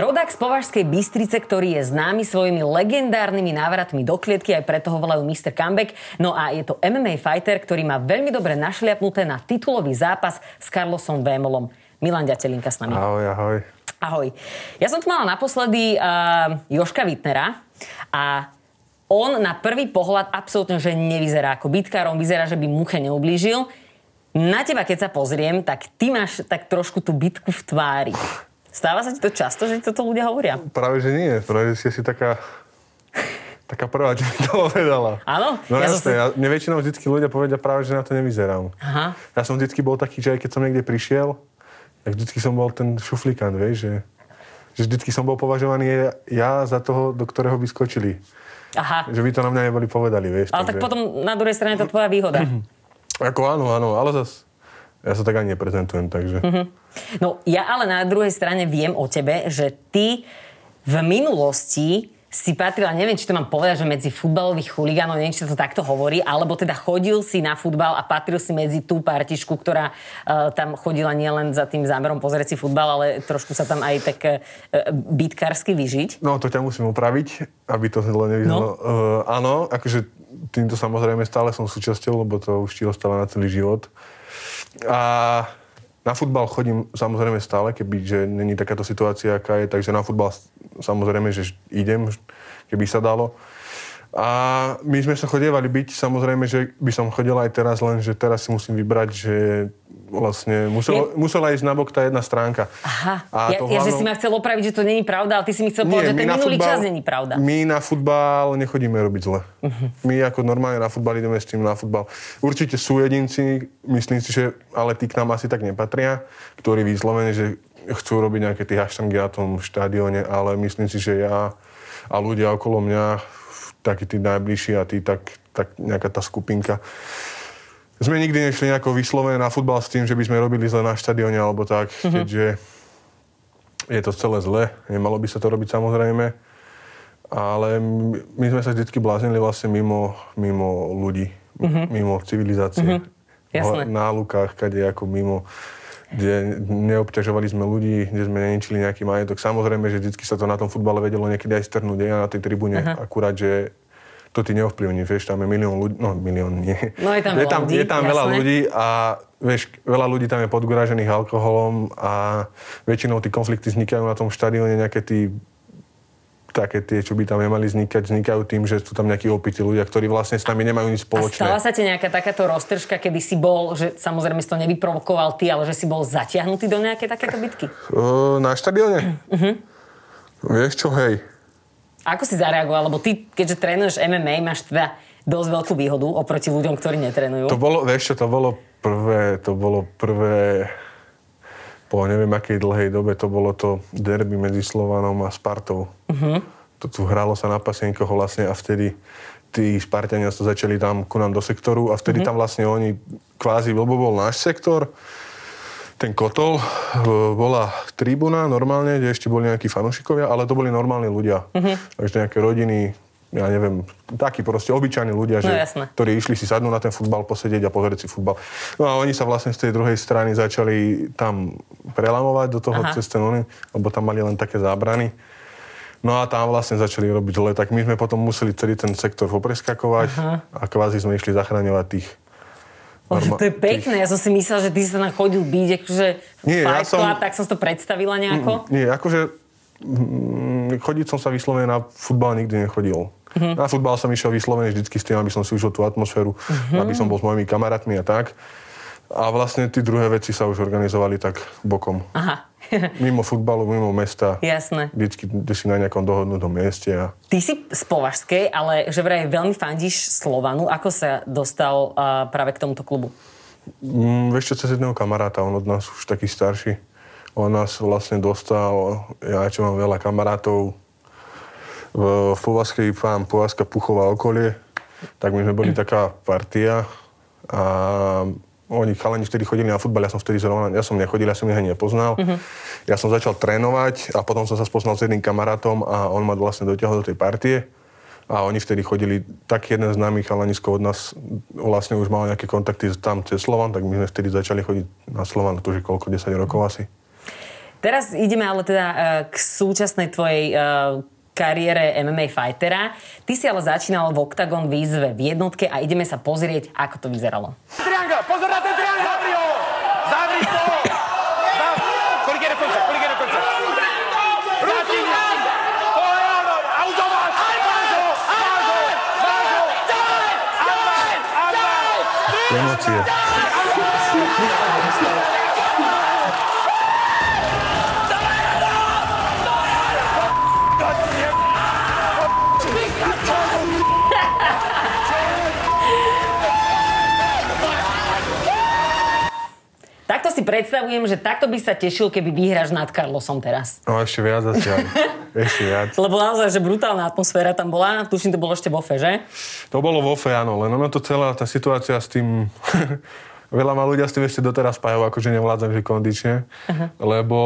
Rodák z Považskej Bystrice, ktorý je známy svojimi legendárnymi návratmi do klietky, aj preto ho volajú Mr. Comeback. No a je to MMA fighter, ktorý má veľmi dobre našliapnuté na titulový zápas s Carlosom Vémolom. Milan Ďatelinka s nami. Ahoj, ahoj. Ahoj. Ja som tu mala naposledy uh, Joška Wittnera a on na prvý pohľad absolútne že nevyzerá ako bitkár, on vyzerá, že by muche neublížil. Na teba, keď sa pozriem, tak ty máš tak trošku tú bitku v tvári. Stáva sa ti to často, že toto ľudia hovoria? Práve, že nie. Práve, že si asi taká taká prvá, čo mi to povedala. Áno? No ja jasné, som... ja, mne väčšinou vždy ľudia povedia práve, že na to nevyzerám. Aha. Ja som vždy bol taký, že aj keď som niekde prišiel, tak vždy som bol ten šuflikant, vieš, že, že vždy som bol považovaný ja za toho, do ktorého by skočili. Aha. Že by to na mňa neboli povedali, vieš. Ale takže... tak potom na druhej strane to tvoja výhoda. Ako áno, áno, ale zas ja sa tak ani neprezentujem, takže... Mm-hmm. No ja ale na druhej strane viem o tebe, že ty v minulosti si patrila, neviem, či to mám povedať, že medzi futbalových chuligánov, neviem, či to takto hovorí, alebo teda chodil si na futbal a patril si medzi tú partišku, ktorá uh, tam chodila nielen za tým zámerom pozrieť si futbal, ale trošku sa tam aj tak uh, bitkársky vyžiť. No, to ťa musím opraviť, aby to zle nevyznalo. No. Uh, áno, akože týmto samozrejme stále som súčasťou, lebo to už ti ostáva na celý život. A na futbal chodím samozrejme stále, keby že není takáto situácia, aká je, takže na futbal samozrejme, že idem, keby sa dalo. A my sme sa chodievali byť, samozrejme, že by som chodil aj teraz, len že teraz si musím vybrať, že vlastne musel, je... musela ísť na bok tá jedna stránka. Aha, a ja, to ja že si ma chcel opraviť, že to není pravda, ale ty si mi chcel povedať, že ten minulý futbal, čas není pravda. My na futbal nechodíme robiť zle. Uh-huh. My ako normálne na futbal ideme s tým na futbal. Určite sú jedinci, myslím si, že ale tí k nám asi tak nepatria, ktorí vyslovene, že chcú robiť nejaké tie haštangy na tom štadióne, ale myslím si, že ja a ľudia okolo mňa takí tí najbližší a tí tak, tak nejaká tá skupinka. Sme nikdy nešli nejako vyslovene na futbal s tým, že by sme robili zle na štadióne alebo tak, mm-hmm. keďže je to celé zle. Nemalo by sa to robiť samozrejme. Ale my sme sa vždy bláznili vlastne mimo, mimo ľudí, mm-hmm. mimo civilizácie. Mm-hmm. Jasné. Na lukách, kade ako mimo kde neobťažovali sme ľudí, kde sme neničili nejaký majetok. Samozrejme, že vždy sa to na tom futbale vedelo niekedy aj strhnúť aj na tej tribúne. Aha. Akurát, že to ty neovplyvní, vieš, tam je milión ľudí, no milión nie. No je tam, je tam, ľudí, je tam veľa ľudí a vieš, veľa ľudí tam je podguražených alkoholom a väčšinou tí konflikty vznikajú na tom štadióne, nejaké tí také tie, čo by tam nemali vznikať, vznikajú tým, že sú tam nejakí opití ľudia, ktorí vlastne s nami nemajú nič spoločné. A stala sa ti nejaká takáto roztržka, kedy si bol, že samozrejme si to nevyprovokoval ty, ale že si bol zatiahnutý do nejaké takéto bitky? Uh, na štadióne? Uh-huh. Vieš čo, hej. Ako si zareagoval? Lebo ty, keďže trénuješ MMA, máš teda dosť veľkú výhodu oproti ľuďom, ktorí netrénujú. To bolo, vieš čo, to bolo prvé, to bolo prvé po neviem akej dlhej dobe to bolo to derby medzi Slovanom a Spartou. Uh-huh. To tu hralo sa na pasienkoho vlastne a vtedy tí Spartania sa začali tam ku nám do sektoru a vtedy uh-huh. tam vlastne oni kvázi, lebo bol náš sektor, ten kotol, bola tribuna normálne, kde ešte boli nejakí fanúšikovia, ale to boli normálni ľudia. Uh-huh. Takže nejaké rodiny, ja neviem, takí proste obyčajní ľudia, no, že, jasné. ktorí išli si sadnúť na ten futbal, posedieť a pozrieť si futbal. No a oni sa vlastne z tej druhej strany začali tam prelamovať do toho Aha. cez ten oni, lebo tam mali len také zábrany. No a tam vlastne začali robiť zle, tak my sme potom museli celý ten sektor popreskakovať Aha. a kvázi sme išli zachraňovať tých Norma- to je pekné, tých... ja som si myslel, že ty si sa tam chodil byť, akože nie, ja som... Tak som to predstavila nejako. Nie, akože mm, chodiť som sa vyslovene na futbal nikdy nechodil. Uh-huh. Na futbal som išiel vyslovene vždycky s tým, aby som si užil tú atmosféru, uh-huh. aby som bol s mojimi kamarátmi a tak. A vlastne tie druhé veci sa už organizovali tak bokom. Aha. mimo futbalu, mimo mesta. Jasné. Vždycky si na nejakom dohodnutom mieste. A... Ty si z Považskej, ale že vraj veľmi fandíš Slovanu. Ako sa dostal uh, práve k tomuto klubu? Mm, vieš čo, cez jedného kamaráta, on od nás už taký starší. On nás vlastne dostal, ja čo mám veľa kamarátov, v, Povazkej mám Povazka Puchová okolie, tak my sme boli taká partia a oni chalani vtedy chodili na futbal, ja som vtedy zrovna, ja som nechodil, ja som ich ani nepoznal. Uh-huh. Ja som začal trénovať a potom som sa spoznal s jedným kamarátom a on ma vlastne dotiahol do tej partie. A oni vtedy chodili, tak jeden z nami chalanisko od nás vlastne už mal nejaké kontakty tam cez Slovan, tak my sme vtedy začali chodiť na Slovan, to už koľko, 10 rokov asi. Teraz ideme ale teda uh, k súčasnej tvojej uh, kariére MMA fightera. Ty si ale začínal v Octagon výzve v jednotke a ideme sa pozrieť, ako to vyzeralo. Trianga, pozor na ten trianga! Zavri ho! Zavri to! Kolik je je predstavujem, že takto by sa tešil, keby vyhráš nad Carlosom teraz. No ešte viac asi aj. Ešte viac. Lebo naozaj, že brutálna atmosféra tam bola. Tuším, to bolo ešte vo fe, že? To bolo vo fe, áno, len ono to celá tá situácia s tým... Veľa ma ľudia s tým ešte doteraz spájajú, akože nevládzam že kondične, uh-huh. lebo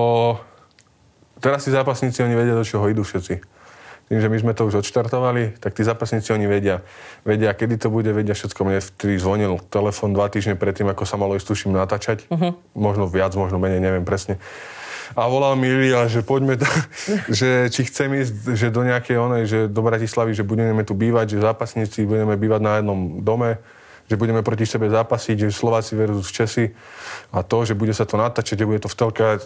teraz si zápasníci, oni vedia, do čoho idú všetci. Tým, že my sme to už odštartovali, tak tí zápasníci oni vedia. Vedia, kedy to bude, vedia všetko. Mne vtedy zvonil telefon dva týždne predtým, ako sa malo ísť, tuším, natáčať. Uh-huh. Možno viac, možno menej, neviem presne. A volal mi Ilia, že poďme, t- že či chcem ísť že do nejakej onej, že do Bratislavy, že budeme tu bývať, že zápasníci budeme bývať na jednom dome, že budeme proti sebe zápasiť, že Slováci versus Česi a to, že bude sa to natáčať, že bude to v telke,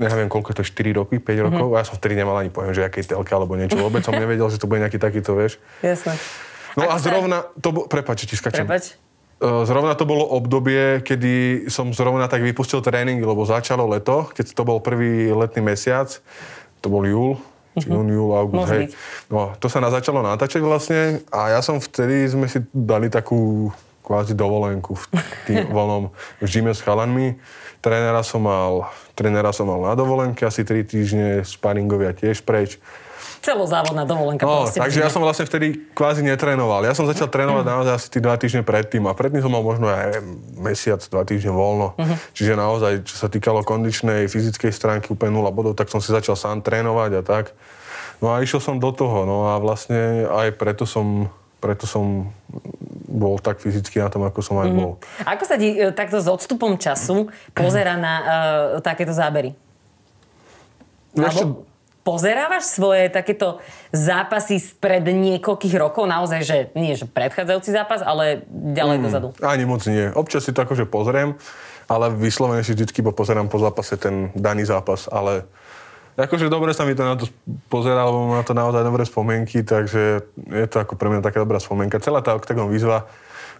neviem koľko to je, 4 roky, 5 mm-hmm. rokov. Ja som vtedy nemal ani pojem, že akej telke alebo niečo. Vôbec som nevedel, že to bude nejaký takýto, vieš. Jasné. No Ako a sa- zrovna, to bo, prepáč, že ti skačem. Prepač. Uh, Zrovna to bolo obdobie, kedy som zrovna tak vypustil tréning, lebo začalo leto, keď to bol prvý letný mesiac, to bol júl, či jún, júl, august, Môže hej. byť. No, to sa na začalo natáčať vlastne a ja som vtedy, sme si dali takú kvázi dovolenku v tým voľnom v gyme s chalanmi. Trénera som mal, trénera som mal na dovolenke, asi 3 týždne, sparingovia tiež preč. Celozávodná dovolenka. No, takže ja som vlastne vtedy kvázi netrénoval. Ja som začal trénovať naozaj asi tí dva týždne predtým a predtým som mal možno aj mesiac, dva týždne voľno. Čiže naozaj, čo sa týkalo kondičnej, fyzickej stránky úplne nula bodov, tak som si začal sám trénovať a tak. No a išiel som do toho, no a vlastne aj preto som, preto som bol tak fyzicky na tom, ako som aj bol. Ako sa ti e, takto s odstupom času pozera na uh, takéto zábery? Ešte, Alebo pozerávaš svoje takéto zápasy spred niekoľkých rokov? Naozaj, že nie že predchádzajúci zápas, ale ďalej Mm. dozadu. Ani moc nie. Občas si to akože pozriem, ale vyslovene si vždycky pozerám po zápase ten daný zápas, ale akože dobre sa mi to na to pozerá, lebo mám na to naozaj dobré spomienky, takže je to ako pre mňa taká dobrá spomienka. Celá tá Octagon výzva,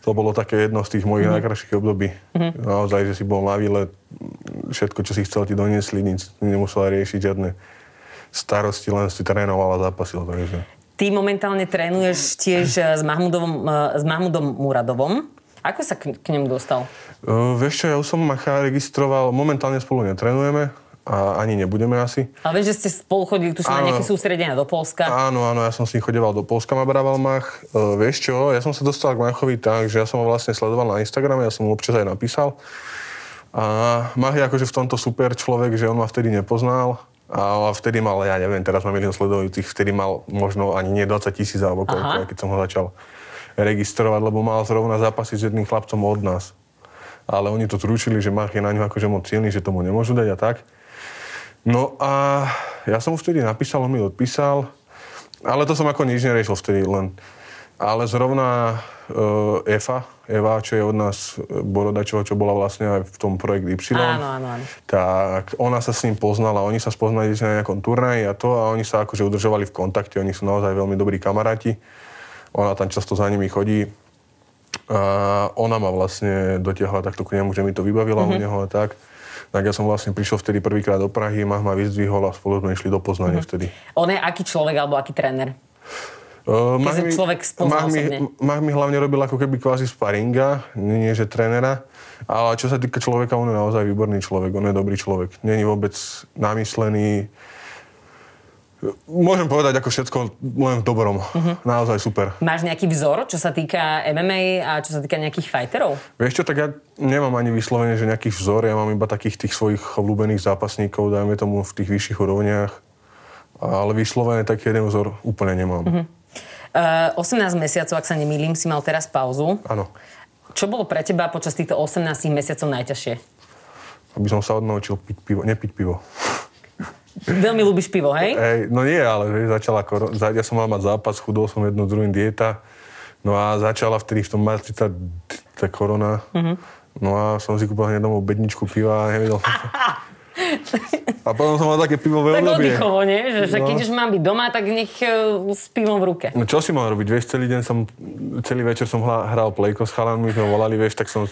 to bolo také jedno z tých mojich mm-hmm. najkrajších období. Mm-hmm. Naozaj, že si bol na výlet, všetko, čo si chcel, ti doniesli, nic nemusela riešiť žiadne starosti, len si trénoval a zápasil. Takže. Ty momentálne trénuješ tiež e, s Mahmudom, e, s Mahmudom Muradovom. Ako sa k, k nemu dostal? Uh, vieš čo, ja už som Macha registroval, momentálne spolu netrenujeme a ani nebudeme asi. Ale viem, že ste spolu chodili tuším na nejaké sústredenia do Polska. Áno, áno, ja som s ním chodeval do Polska, ma brával Mach. Uh, vieš čo, ja som sa dostal k Machovi tak, že ja som ho vlastne sledoval na Instagrame, ja som mu občas aj napísal. A Mach je akože v tomto super človek, že on ma vtedy nepoznal. A vtedy mal, ja neviem, teraz má milión sledujúcich, vtedy mal možno ani nie 20 tisíc alebo koľko, keď som ho začal registrovať, lebo mal zrovna zápasy s jedným chlapcom od nás. Ale oni to zrušili, že Mach je na ňu akože moc silný, že tomu nemôžu dať a tak. No a ja som mu vtedy napísal, on mi odpísal, ale to som ako nič neriešil vtedy len. Ale zrovna uh, Eva, Eva, čo je od nás Borodačova, čo bola vlastne aj v tom projekt Y, Áno, áno, áno. tak ona sa s ním poznala, oni sa spoznali na nejakom turnaji a to a oni sa akože udržovali v kontakte, oni sú naozaj veľmi dobrí kamaráti. Ona tam často za nimi chodí. A ona ma vlastne dotiahla takto k nemu, že mi to vybavila mm-hmm. u neho a tak. Tak ja som vlastne prišiel vtedy prvýkrát do Prahy, Mach ma vyzdvihol a spolu sme išli do Poznania mm-hmm. vtedy. On je aký človek alebo aký tréner? Uh, človek Mach mi, osobne. Mach mi hlavne robil ako keby kvázi sparinga, nie že trénera. Ale čo sa týka človeka, on je naozaj výborný človek, on je dobrý človek. Není vôbec namyslený. Môžem povedať ako všetko len v dobrom. Mhm. Naozaj super. Máš nejaký vzor, čo sa týka MMA a čo sa týka nejakých fighterov? Vieš čo, tak ja nemám ani vyslovene, že nejaký vzor, ja mám iba takých tých svojich obľúbených zápasníkov, dajme tomu v tých vyšších úrovniach. Ale vyslovene taký jeden vzor úplne nemám. Uh, 18 mesiacov, ak sa nemýlim, si mal teraz pauzu. Áno. Čo bolo pre teba počas týchto 18 mesiacov najťažšie? Aby som sa odnaučil piť pivo, nepiť pivo. Veľmi ľúbiš pivo, hej? Hej, no nie, ale vieš, začala korona, ja som mal mať zápas, chudol som jednu, druhým dieta. No a začala vtedy v tom marci tá, tá korona. Mhm. No a som si kúpil hneď domov bedničku piva a nevedel som A potom som mal také pivové Tak obdobie. oddychovo, nie? Že No. keď už mám byť doma, tak nech e, s pivom v ruke. No čo si mal robiť? Vieš, celý deň som, celý večer som hla, hral plejko s chalanmi, sme volali, vieš, tak som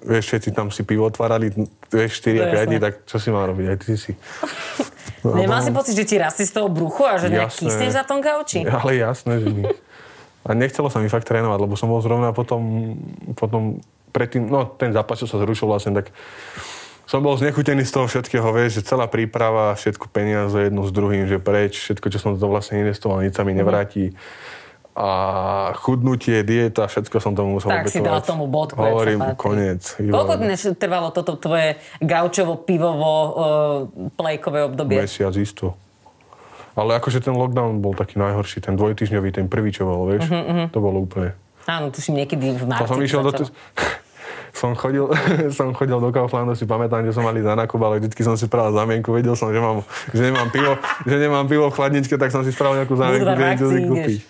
vieš, všetci tam si pivo otvárali, vieš, 4 To a je 5 dní, jasné. tak čo si mal robiť? Aj ty si. Nemal si pocit, že ti rastie z toho bruchu a že nejak kysneš za tom gauči? Ale jasné, že mi. A nechcelo sa mi fakt trénovať, lebo som bol zrovna potom, potom predtým, no ten zápas, čo sa zrušil vlastne, tak som bol znechutený z toho všetkého, vieš, že celá príprava, všetko peniaze jedno s druhým, že preč, všetko, čo som to vlastne investoval, nič sa mi nevráti. A chudnutie, dieta, všetko som tomu musel Tak si dal obetovať. tomu bodku, Hovorím, koniec. Koľko dnes trvalo toto tvoje gaučovo, pivovo, uh, plejkové obdobie? Mesiac isto. Ale akože ten lockdown bol taký najhorší, ten dvojtyžňový, ten prvý, čo bol, vieš, Mhm, to bolo úplne. Áno, tuším niekedy v To marci. som išiel do... začalo. som chodil, som chodil do Kauflandu, si pamätám, kde som mali za nákup, ale vždycky som si spravil zamienku, vedel som, že, mám, že, nemám pivo, že nemám pivo v chladničke, tak som si spravil nejakú zamienku, že si akcii kúpiť.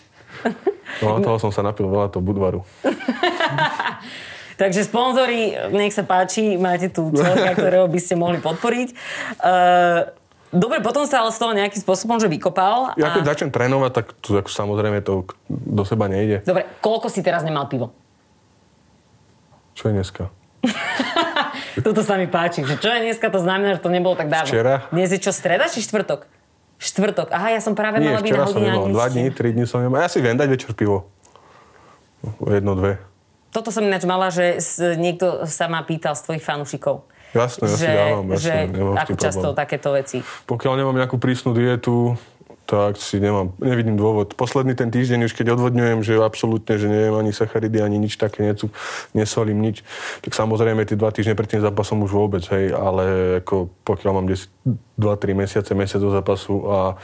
No a toho som sa napil veľa, to Budvaru. Takže sponzori, nech sa páči, máte tu človeka, ktorého by ste mohli podporiť. Uh, dobre, potom sa ale z toho nejakým spôsobom, že vykopal. Ja keď A... začnem trénovať, tak to, ako samozrejme to do seba nejde. Dobre, koľko si teraz nemal pivo? Čo je dneska? Toto sa mi páči. Že čo je dneska, to znamená, že to nebolo tak dávno. Včera. Dnes je čo, streda či štvrtok? Štvrtok. Aha, ja som práve mala byť na hodine nemal. Dva dní, angličtiny. tri dní som nemal. Ja si viem dať večer pivo. Jedno, dve. Toto som ináč mala, že niekto sa ma pýtal z tvojich fanúšikov. Jasné, ja si dávam, jasné, že ako často takéto veci. Pokiaľ nemám nejakú prísnu dietu, tak si nemám, nevidím dôvod. Posledný ten týždeň, už keď odvodňujem, že absolútne, že neviem ani sacharidy, ani nič také, necu, nesolím nič, tak samozrejme tie dva týždne pred tým zápasom už vôbec, hej, ale ako pokiaľ mám 2-3 mesiace, mesiac do zápasu a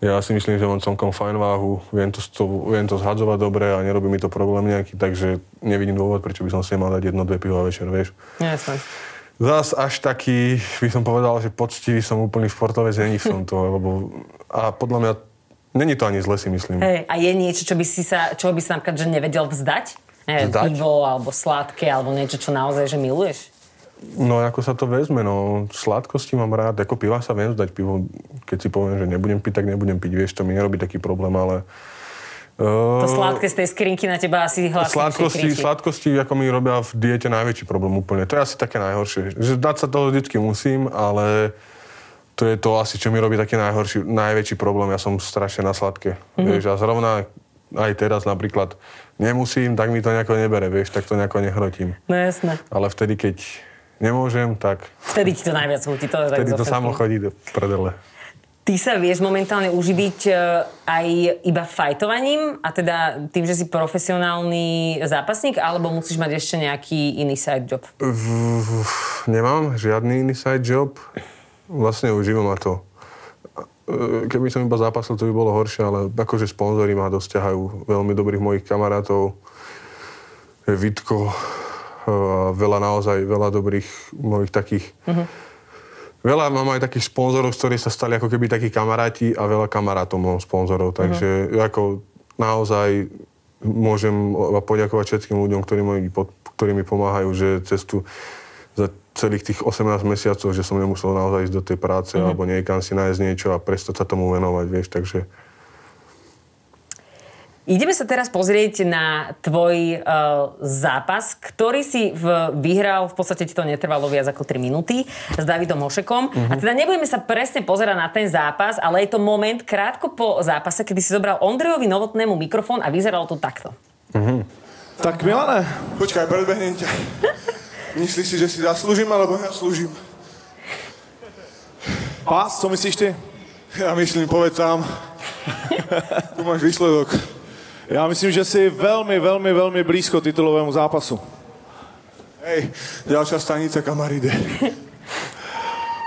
ja si myslím, že mám celkom fajn váhu, viem to, to, viem to zhadzovať dobre a nerobí mi to problém nejaký, takže nevidím dôvod, prečo by som si nemal dať jedno, dve piva večer, vieš. Jasné. Zas až taký, by som povedal, že poctivý som úplný športovec, není som to, lebo a podľa mňa, není to ani zle si myslím. Hej, a je niečo, čo by si sa, čo by si napríklad že nevedel vzdať? Neviem, Vzdať? pivo, alebo sladké, alebo niečo, čo naozaj, že miluješ? No ako sa to vezme, no sladkosti mám rád, ako piva sa viem vzdať pivo, keď si poviem, že nebudem piť, tak nebudem piť, vieš, to mi nerobí taký problém, ale... To Uh, sladké z tej skrinky na teba asi hlasnejšie Sladkosti, kričí. sladkosti, ako mi robia v diete najväčší problém úplne. To je asi také najhoršie. Že dať sa toho vždycky musím, ale to je to asi, čo mi robí taký najhorší, najväčší problém. Ja som strašne na sladké. Mhm. Mm-hmm. Vieš, a zrovna aj teraz napríklad nemusím, tak mi to nejako nebere, vieš, tak to nejako nehrotím. No jasné. Ale vtedy, keď nemôžem, tak Vtedy ti to najviac chutí. To je vtedy to samo chodí do prdele. Ty sa vieš momentálne uživiť e, aj iba fajtovaním a teda tým, že si profesionálny zápasník, alebo musíš mať ešte nejaký iný side job? V- Nemám žiadny iný side job. Vlastne uživo ma to. E, Keby som iba zápasil, to by bolo horšie, ale akože sponzori ma dosť ťahajú. Veľmi dobrých mojich kamarátov. Vitko, e, veľa naozaj, veľa dobrých mojich takých... Veľa mám aj takých sponzorov, z ktorých sa stali ako keby takí kamaráti a veľa kamarátov mám sponzorov. Takže ako naozaj môžem poďakovať všetkým ľuďom, ktorí mi, ktorí mi pomáhajú, že cestu za celých tých 18 mesiacov, že som nemusel naozaj ísť do tej práce mm-hmm. alebo niekam si nájsť niečo a prestať sa tomu venovať, vieš, takže Ideme sa teraz pozrieť na tvoj uh, zápas, ktorý si v, vyhral, v podstate ti to netrvalo viac ako 3 minúty s Davidom Hošekom. Mhm. A teda nebudeme sa presne pozerať na ten zápas, ale je to moment krátko po zápase, kedy si zobral Ondrejovi Novotnému mikrofón a vyzeralo to takto. Tak Milane, Počkaj, predbehnem ťa. Myslíš si, že si zaslúžim, alebo ja slúžim? pás, co myslíš ty? Ja myslím, povedz sám. tu máš výsledok. Já myslím, že jsi velmi, velmi, velmi blízko titulovému zápasu. Hej, ďalšia stanica, kam ide.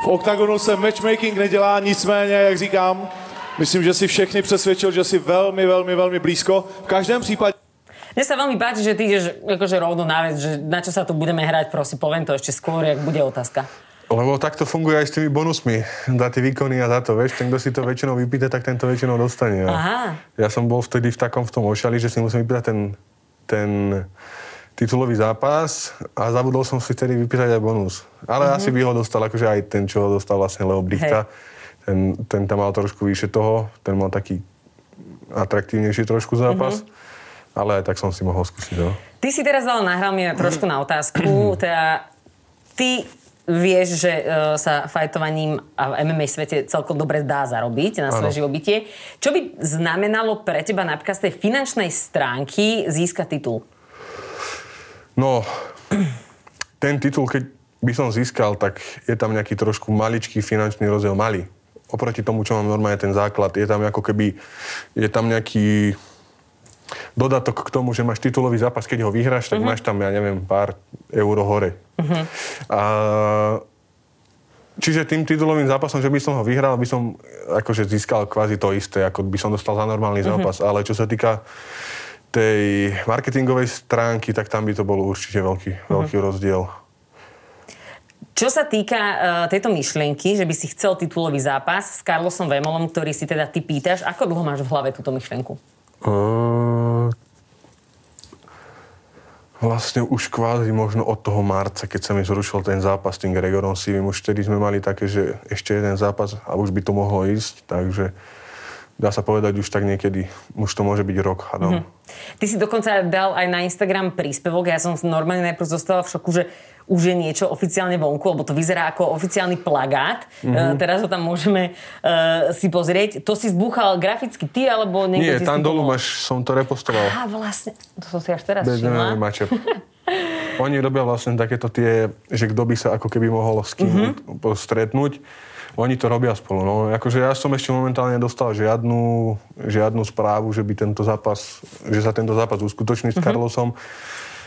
V oktagonu se matchmaking nedělá, nicméně, jak říkám, myslím, že si všechny přesvědčil, že jsi velmi, velmi, velmi blízko. V každém případě Mne sa veľmi páči, že ty ideš akože rovno na vec, že na čo sa tu budeme hrať, prosím, poviem to ešte skôr, jak bude otázka. Lebo takto funguje aj s tými bonusmi. Za tie výkony a za to, vieš. Ten, kto si to väčšinou vypýta, tak tento väčšinou dostane. Aha. Ja som bol vtedy v takom v tom ošali, že si musím vypýtať ten, ten titulový zápas a zabudol som si vtedy vypýtať aj bonus. Ale Mhm. asi by ho dostal, akože aj ten, čo ho dostal vlastne Leo Brichta. Ten, ten tam mal trošku vyššie toho, ten mal taký atraktívnejší trošku zápas. Mhm. Ale aj tak som si mohol skúsiť, no. Ty si teraz ale nahral mi trošku na otázku, teda ty vieš, že uh, sa fajtovaním a v MMA svete celkom dobre dá zarobiť na svoje Áno. živobytie. Čo by znamenalo pre teba napríklad z tej finančnej stránky získať titul? No, ten titul, keď by som získal, tak je tam nejaký trošku maličký finančný rozdiel, malý. Oproti tomu, čo mám normálne ten základ, je tam ako keby, je tam nejaký dodatok k tomu, že máš titulový zápas, keď ho vyhráš, tak máš tam, ja neviem, pár eur hore. A, čiže tým titulovým zápasom, že by som ho vyhral, by som akože získal kvázi to isté, ako by som dostal za normálny zápas. Ale čo sa týka tej marketingovej stránky, tak tam by to bol určite veľký, veľký rozdiel. Čo sa týka uh, tejto myšlienky, že by si chcel titulový zápas s Carlosom Vemolom, ktorý si teda ty pýtaš, ako dlho máš v hlave túto myšlienku? Uh, vlastne už kvázi možno od toho marca, keď sa mi zrušil ten zápas tým Gregorom Sivim, už vtedy sme mali také, že ešte jeden zápas a už by to mohlo ísť, takže dá sa povedať už tak niekedy, už to môže byť rok, hadom. Mm-hmm. Ty si dokonca dal aj na Instagram príspevok, ja som normálne najprv zostala v šoku, že už je niečo oficiálne vonku, lebo to vyzerá ako oficiálny plagát. Mhm. Mm-hmm. teraz ho tam môžeme uh, si pozrieť. To si zbúchal graficky ty, alebo niekto Nie, ti tam dolu máš, som to repostoval. Á, vlastne. To som si až teraz Bez všimla. Oni robia vlastne takéto tie, že kto by sa ako keby mohol s kým Mhm. mm-hmm. stretnúť. Oni to robia spolu. No, akože ja som ešte momentálne dostal žiadnu, žiadnu správu, že by tento zápas, že sa tento zápas uskutoční Mhm. s Carlosom.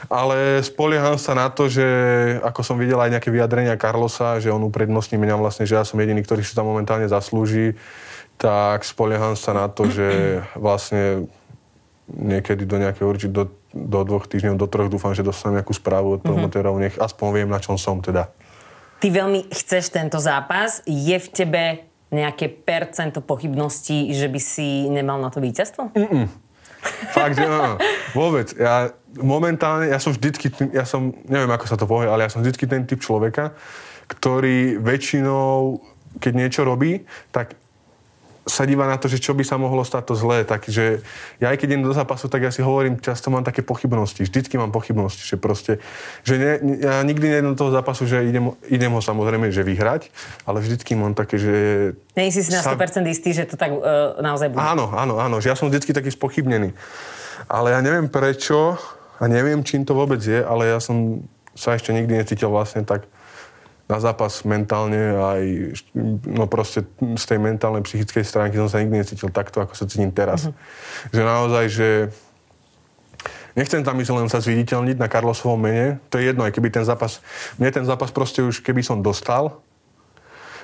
Ale spolieham sa na to, že ako som videl aj nejaké vyjadrenia Carlosa, že on uprednostní mňa vlastne, že ja som jediný, ktorý si tam momentálne zaslúži, tak spolieham sa na to, že vlastne niekedy do nejakého určite do, do dvoch týždňov, do troch dúfam, že dostanem nejakú správu od promotérov, nech aspoň viem, na čom som teda. Ty veľmi chceš tento zápas. Je v tebe nejaké percento pochybností, že by si nemal na to víťazstvo? Fakt, že áno. Vôbec. Ja momentálne, ja som vždycky, tým- ja som, neviem ako sa to povie, ale ja som vždycky ten typ človeka, ktorý väčšinou, keď niečo robí, tak sa díva na to, že čo by sa mohlo stať to zlé. Takže ja aj keď idem do zápasu, tak ja si hovorím, často mám také pochybnosti. Vždycky mám pochybnosti, že proste, že ne, ja nikdy nejdem do toho zápasu, že idem, idem ho samozrejme, že vyhrať, ale vždycky mám také, že... Nie si si na sa- 100% istý, že to tak uh, naozaj bude. Áno, áno, áno, že ja som vždycky taký spochybnený. Ale ja neviem prečo a neviem, čím to vôbec je, ale ja som sa ešte nikdy necítil vlastne tak na zápas mentálne aj, no proste z tej mentálnej, psychickej stránky som sa nikdy necítil takto, ako sa cítim teraz. Že naozaj, že Nechcem tam mysleť len sa zviditeľniť na Karlosovom mene. To je jedno, aj keby ten zápas... Mne ten zápas proste už, keby som dostal,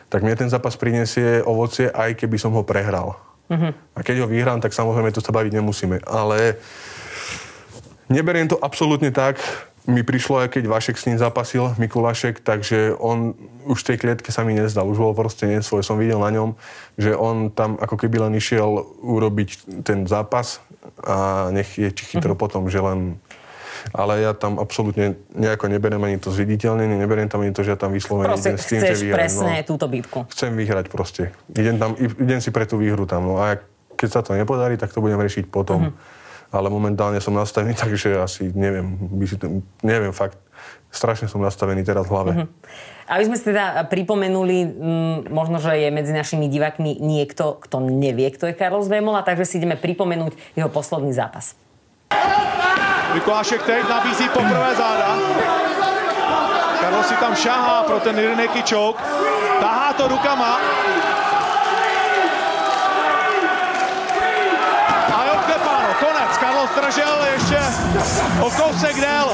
tak mne ten zápas prinesie ovocie, aj keby som ho prehral. A keď ho vyhrám, tak samozrejme tu sa baviť nemusíme. Ale neberiem to absolútne tak. Mi prišlo, aj keď Vašek s ním zapasil, Mikulášek, takže on už v tej klietke sa mi nezdal. Už bol proste nesvoj. Som videl na ňom, že on tam ako keby len išiel urobiť ten zápas a nech je či chytro potom, že len... Ale ja tam absolútne nejako neberiem ani to zviditeľnenie, neberiem tam ani to, že ja tam vyslovene Proste idem s tým, že vyhrám. presne No túto bitku. chcem vyhrať proste. Idem, tam, idem si pre tú výhru tam. No a keď sa to nepodarí, tak to budem riešiť potom. Ale momentálne som nastavený, takže asi neviem, by si to, neviem fakt. Strašne som nastavený teraz v hlave. Aby sme si teda pripomenuli, m, možno, že je medzi našimi divákmi niekto, kto nevie, kto je Carlos Vemola, takže si ideme pripomenúť jeho posledný zápas. Mikulášek teď nabízí poprvé záda. Karlo si tam šahá pro ten Irneky choke. Tahá to rukama. Carlos držel ještě o kousek dél.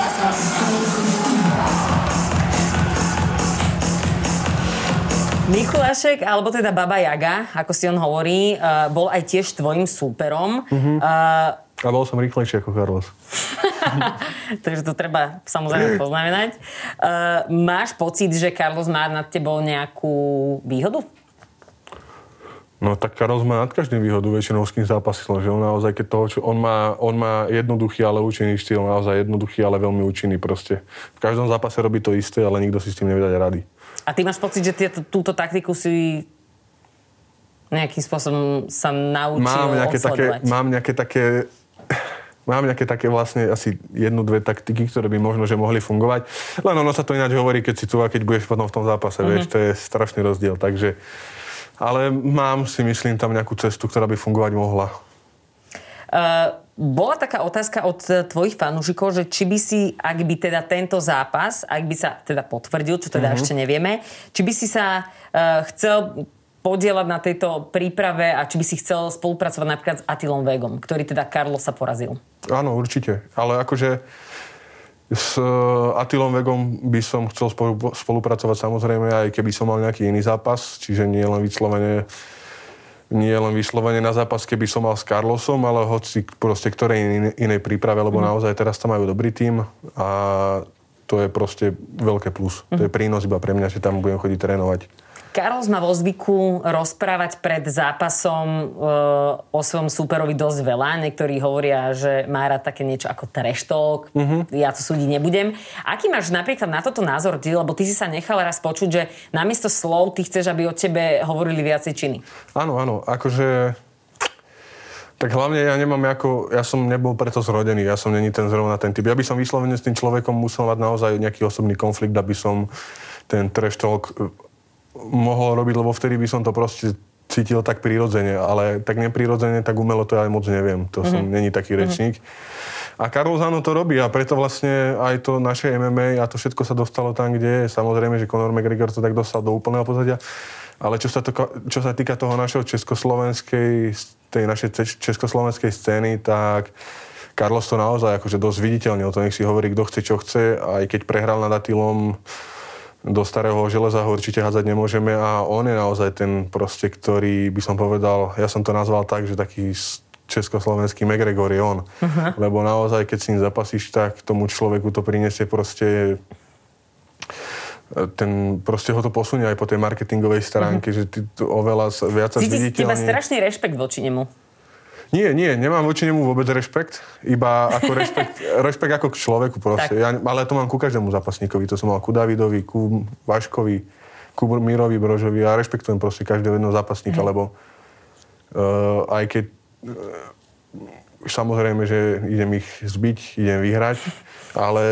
Mikulášek, alebo teda Baba Jaga, ako si on hovorí, uh, bol aj tiež tvojim súperom. Uh, A bol som rýchlejší ako Carlos. takže to treba samozrejme poznamenať. Uh, máš pocit, že Carlos má nad tebou nejakú výhodu? No tak Carlos má nad každým výhodu väčšinou s kým zápasil, že on naozaj, keď toho, čo on má, on má jednoduchý, ale účinný štýl, naozaj jednoduchý, ale veľmi účinný proste. V každom zápase robí to isté, ale nikto si s tým nevie dať rady. A ty máš pocit, že tieto, túto taktiku si nejakým spôsobom sa naučil Mám nejaké také, osledovať? mám nejaké také Mám nejaké také vlastne asi jednu, dve taktiky, ktoré by možno, že mohli fungovať. Len ono sa to ináč hovorí, keď si tu a keď budeš potom v tom zápase, mm-hmm. vieš, to je strašný rozdiel. Takže, ale mám si myslím tam nejakú cestu, ktorá by fungovať mohla. Uh, bola taká otázka od eh, tvojich fanúšikov, že či by si, ak by teda tento zápas, ak by sa teda potvrdil, čo teda mm-hmm. ešte nevieme, či by si sa uh, chcel podielať na tejto príprave a či by si chcel spolupracovať napríklad s Atilom Vegom, ktorý teda Carlos sa porazil. Áno, určite. Ale akože s Atilom Vegom by som chcel spolu, spolupracovať samozrejme aj keby som mal nejaký iný zápas, čiže nie len vyslovene nie len vyslovene na zápas, keby som mal s Carlosom, ale hoci proste ktorej inej, príprave, lebo mm. naozaj teraz tam majú dobrý tým a to je proste veľké plus. Mm. To je prínos iba pre mňa, že tam budem chodiť trénovať. Carlos má vo zvyku rozprávať pred zápasom e, o svojom súperovi dosť veľa. Niektorí hovoria, že má rád také niečo ako talk. Uh-huh. Ja to súdiť nebudem. Aký máš napríklad na toto názor ty? Lebo ty si sa nechal raz počuť, že namiesto slov ty chceš, aby o tebe hovorili viacej činy. Áno, áno. Akože tak hlavne ja nemám ako, ja som nebol preto zrodený, ja som není ten zrovna ten typ. Ja by som vyslovene s tým človekom musel mať naozaj nejaký osobný konflikt, aby som ten trash talk mohol robiť, lebo vtedy by som to proste cítil tak prirodzene, ale tak neprirodzene, tak umelo to aj moc neviem. To som, mm-hmm. není taký rečník. A Karol Zano to robí a preto vlastne aj to naše MMA a to všetko sa dostalo tam, kde je. Samozrejme, že Conor McGregor to tak dostal do úplného pozadia. Ale čo sa, to, čo sa týka toho našeho československej, tej našej československej scény, tak Carlos to naozaj akože dosť viditeľne o to, nech si hovorí, kto chce, čo chce. Aj keď prehral nad Atilom, do starého železa ho určite hádzať nemôžeme a on je naozaj ten proste, ktorý by som povedal, ja som to nazval tak, že taký československý McGregor je on. Uh-huh. Lebo naozaj, keď s ním zapasíš, tak tomu človeku to prinesie proste ten, proste ho to posunie aj po tej marketingovej stránke, uh-huh. že ty oveľa viac sa zviditeľne... teba strašný rešpekt voči nemu. Nie, nie, nemám voči nemu vôbec rešpekt, iba ako rešpekt, rešpekt ako k človeku proste. Ja, ale to mám ku každému zápasníkovi, to som mal ku Davidovi, ku Vaškovi, ku Mirovi Brožovi a rešpektujem proste každého jedného zápasníka, mm. lebo uh, aj keď uh, samozrejme, že idem ich zbiť, idem vyhrať, ale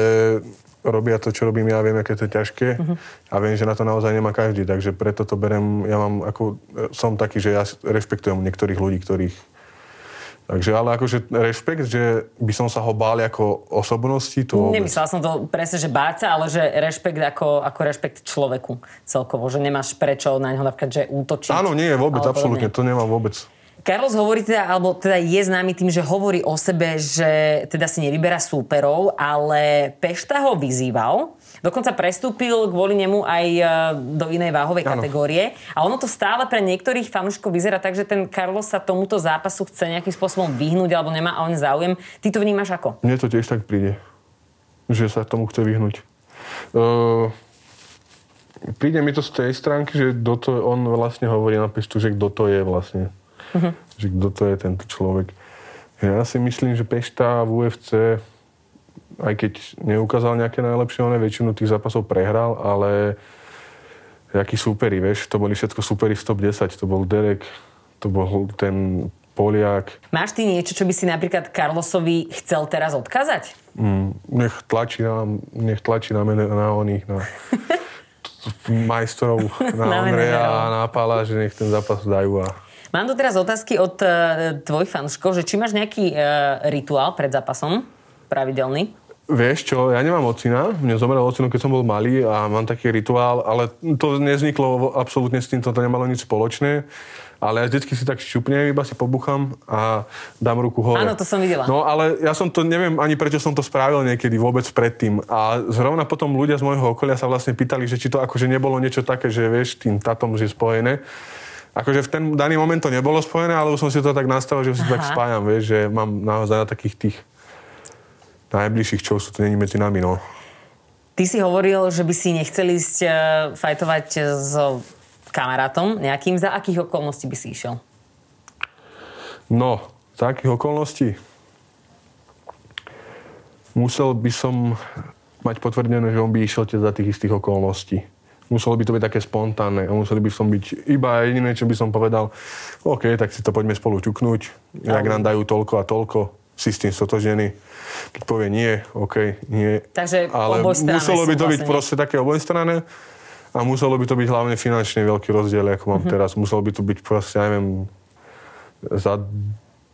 robia to, čo robím ja, viem, aké to je ťažké uh-huh. a viem, že na to naozaj nemá každý, takže preto to berem, ja mám ako, som taký, že ja rešpektujem niektorých ľudí, ktorých Takže ale akože rešpekt, že by som sa ho bál ako osobnosti, to Nemyslela som to presne, že báť sa, ale že rešpekt ako, ako rešpekt človeku celkovo, že nemáš prečo na ňo napríklad, že útočiť. Áno, nie, vôbec, absolútne, to nemám vôbec. Carlos hovorí teda, alebo teda je známy tým, že hovorí o sebe, že teda si nevyberá súperov, ale Pešta ho vyzýval, Dokonca prestúpil kvôli nemu aj e, do inej váhovej ano. kategórie. A ono to stále pre niektorých fanúškov vyzerá tak, že ten Carlos sa tomuto zápasu chce nejakým spôsobom vyhnúť alebo nemá on záujem. Ty to vnímaš ako? Mne to tiež tak príde, že sa tomu chce vyhnúť. Uh, príde mi to z tej stránky, že to, on vlastne hovorí na Peštu, že kto to je vlastne. Uh-huh. Že kto to je tento človek. Ja si myslím, že Pešta v UFC aj keď neukázal nejaké najlepšie, on väčšinu tých zápasov prehral, ale jaký súperi, vieš, to boli všetko súperi v top 10, to bol Derek, to bol ten Poliak. Máš ty niečo, čo by si napríklad Carlosovi chcel teraz odkázať? Mm, nech tlačí na, nech tlačí na, mene, na oných, na majstrov, na, Andreja a na Pala, že nech ten zápas dajú a Mám tu teraz otázky od uh, tvojich fanúškov, že či máš nejaký uh, rituál pred zápasom pravidelný? Vieš čo, ja nemám ocina, mne zomrel ocino, keď som bol malý a mám taký rituál, ale to nezvyklo absolútne s tým, to nemalo nič spoločné. Ale ja vždycky si tak šťupnem, iba si pobuchám a dám ruku hore. Áno, to som videla. No ale ja som to, neviem ani prečo som to spravil niekedy vôbec predtým. A zrovna potom ľudia z môjho okolia sa vlastne pýtali, že či to akože nebolo niečo také, že vieš, tým tatom že je spojené. Akože v ten daný moment to nebolo spojené, ale už som si to tak nastavil, že si to tak spájam, vieš, že mám naozaj na takých tých najbližších, čo sú to není medzi nami, no. Ty si hovoril, že by si nechcel ísť uh, fajtovať so kamarátom nejakým. Za akých okolností by si išiel? No, za akých okolností? Musel by som mať potvrdené, že on by išiel tiež za tých istých okolností. Muselo by to byť také spontánne a museli by som byť iba jediné, čo by som povedal, OK, tak si to poďme spolu ťuknúť, ak nám dajú toľko a toľko, si s tým stotožený. Keď povie nie, OK, nie. Takže Ale muselo by to byť súhlasenie. proste také obojstranné a muselo by to byť hlavne finančne veľký rozdiel, ako mám Mhm. teraz. Muselo by to byť proste, ja neviem, za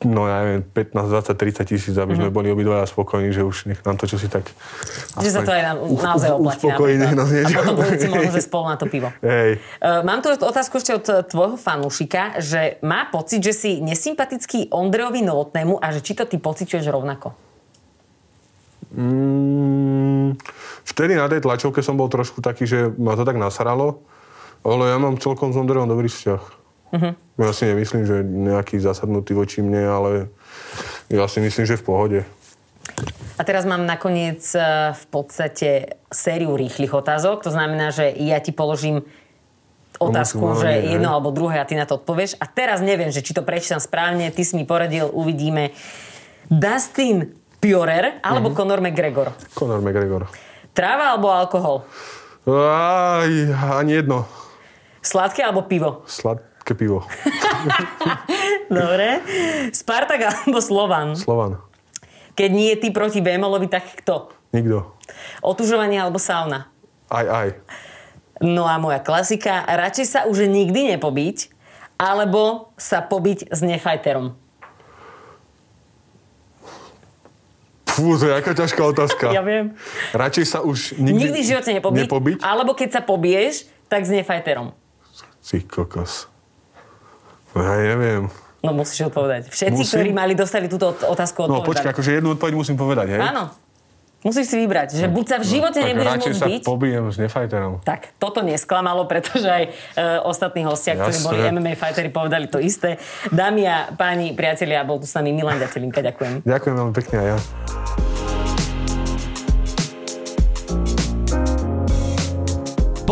no ja neviem, 15, 20, 30 tisíc, aby sme boli obidvaja spokojní, že už nech nám to čo si tak... Že sa to aj u- naozaj oplatí. Uspokojí, nech nás niečo... A potom budúci možno, že spolu na to pivo. Hej. Uh, mám tu otázku ešte od tvojho fanúšika, že má pocit, že si nesympatický Ondrejovi Novotnému a že či to ty pociťuješ rovnako. Mm, vtedy na tej tlačovke som bol trošku taký, že ma to tak nasralo, ale ja mám celkom s Ondrejom dobrý vzťah. Mhm. Ja si nemyslím, že nejaký zasadnutý voči mne, ale ja si myslím, že v pohode. A teraz mám nakoniec eh, v podstate sériu rýchlych otázok. To znamená, že ja ti položím otázku, že hej. jedno alebo druhé a ty na to odpovieš. A teraz neviem, že či to prečítam správne, ty si mi poradil, uvidíme. Dustin Piorer alebo Mhm. Conor McGregor? Conor McGregor. Tráva alebo alkohol? Aj, ani jedno. Sladké alebo pivo? Sladké pivo. Dobre. Spartak alebo Slovan? Slovan. Keď nie ty proti Bémolovi, tak kto? Nikto. Otužovanie alebo sauna? Aj, aj. No a moja klasika, radšej sa už nikdy nepobiť, alebo sa pobiť s nefajterom. Fú, to je aká ťažká otázka. Ja viem. Radšej sa už nikdy, Nikdy v živote nepobiť, nepobiť? alebo keď sa pobiješ, tak s nefajterom. Si kokos. No ja neviem. No musíš odpovedať. Všetci, Musím? ktorí mali, dostali túto ot- otázku No odpovedať. počkaj, akože jednu odpoveď musím povedať, hej? Áno. Musíš si vybrať, že buď sa v živote tak nebudeš môcť sa byť. pobijem s nefajterom. Tak, toto nesklamalo, pretože aj e, ostatní hostia, ktorí Jasné. boli MMA fighteri, povedali to isté. Dámy a páni, priatelia, bol tu s nami Milan Ďatelinka, ďakujem. Ďakujem veľmi pekne aj ja.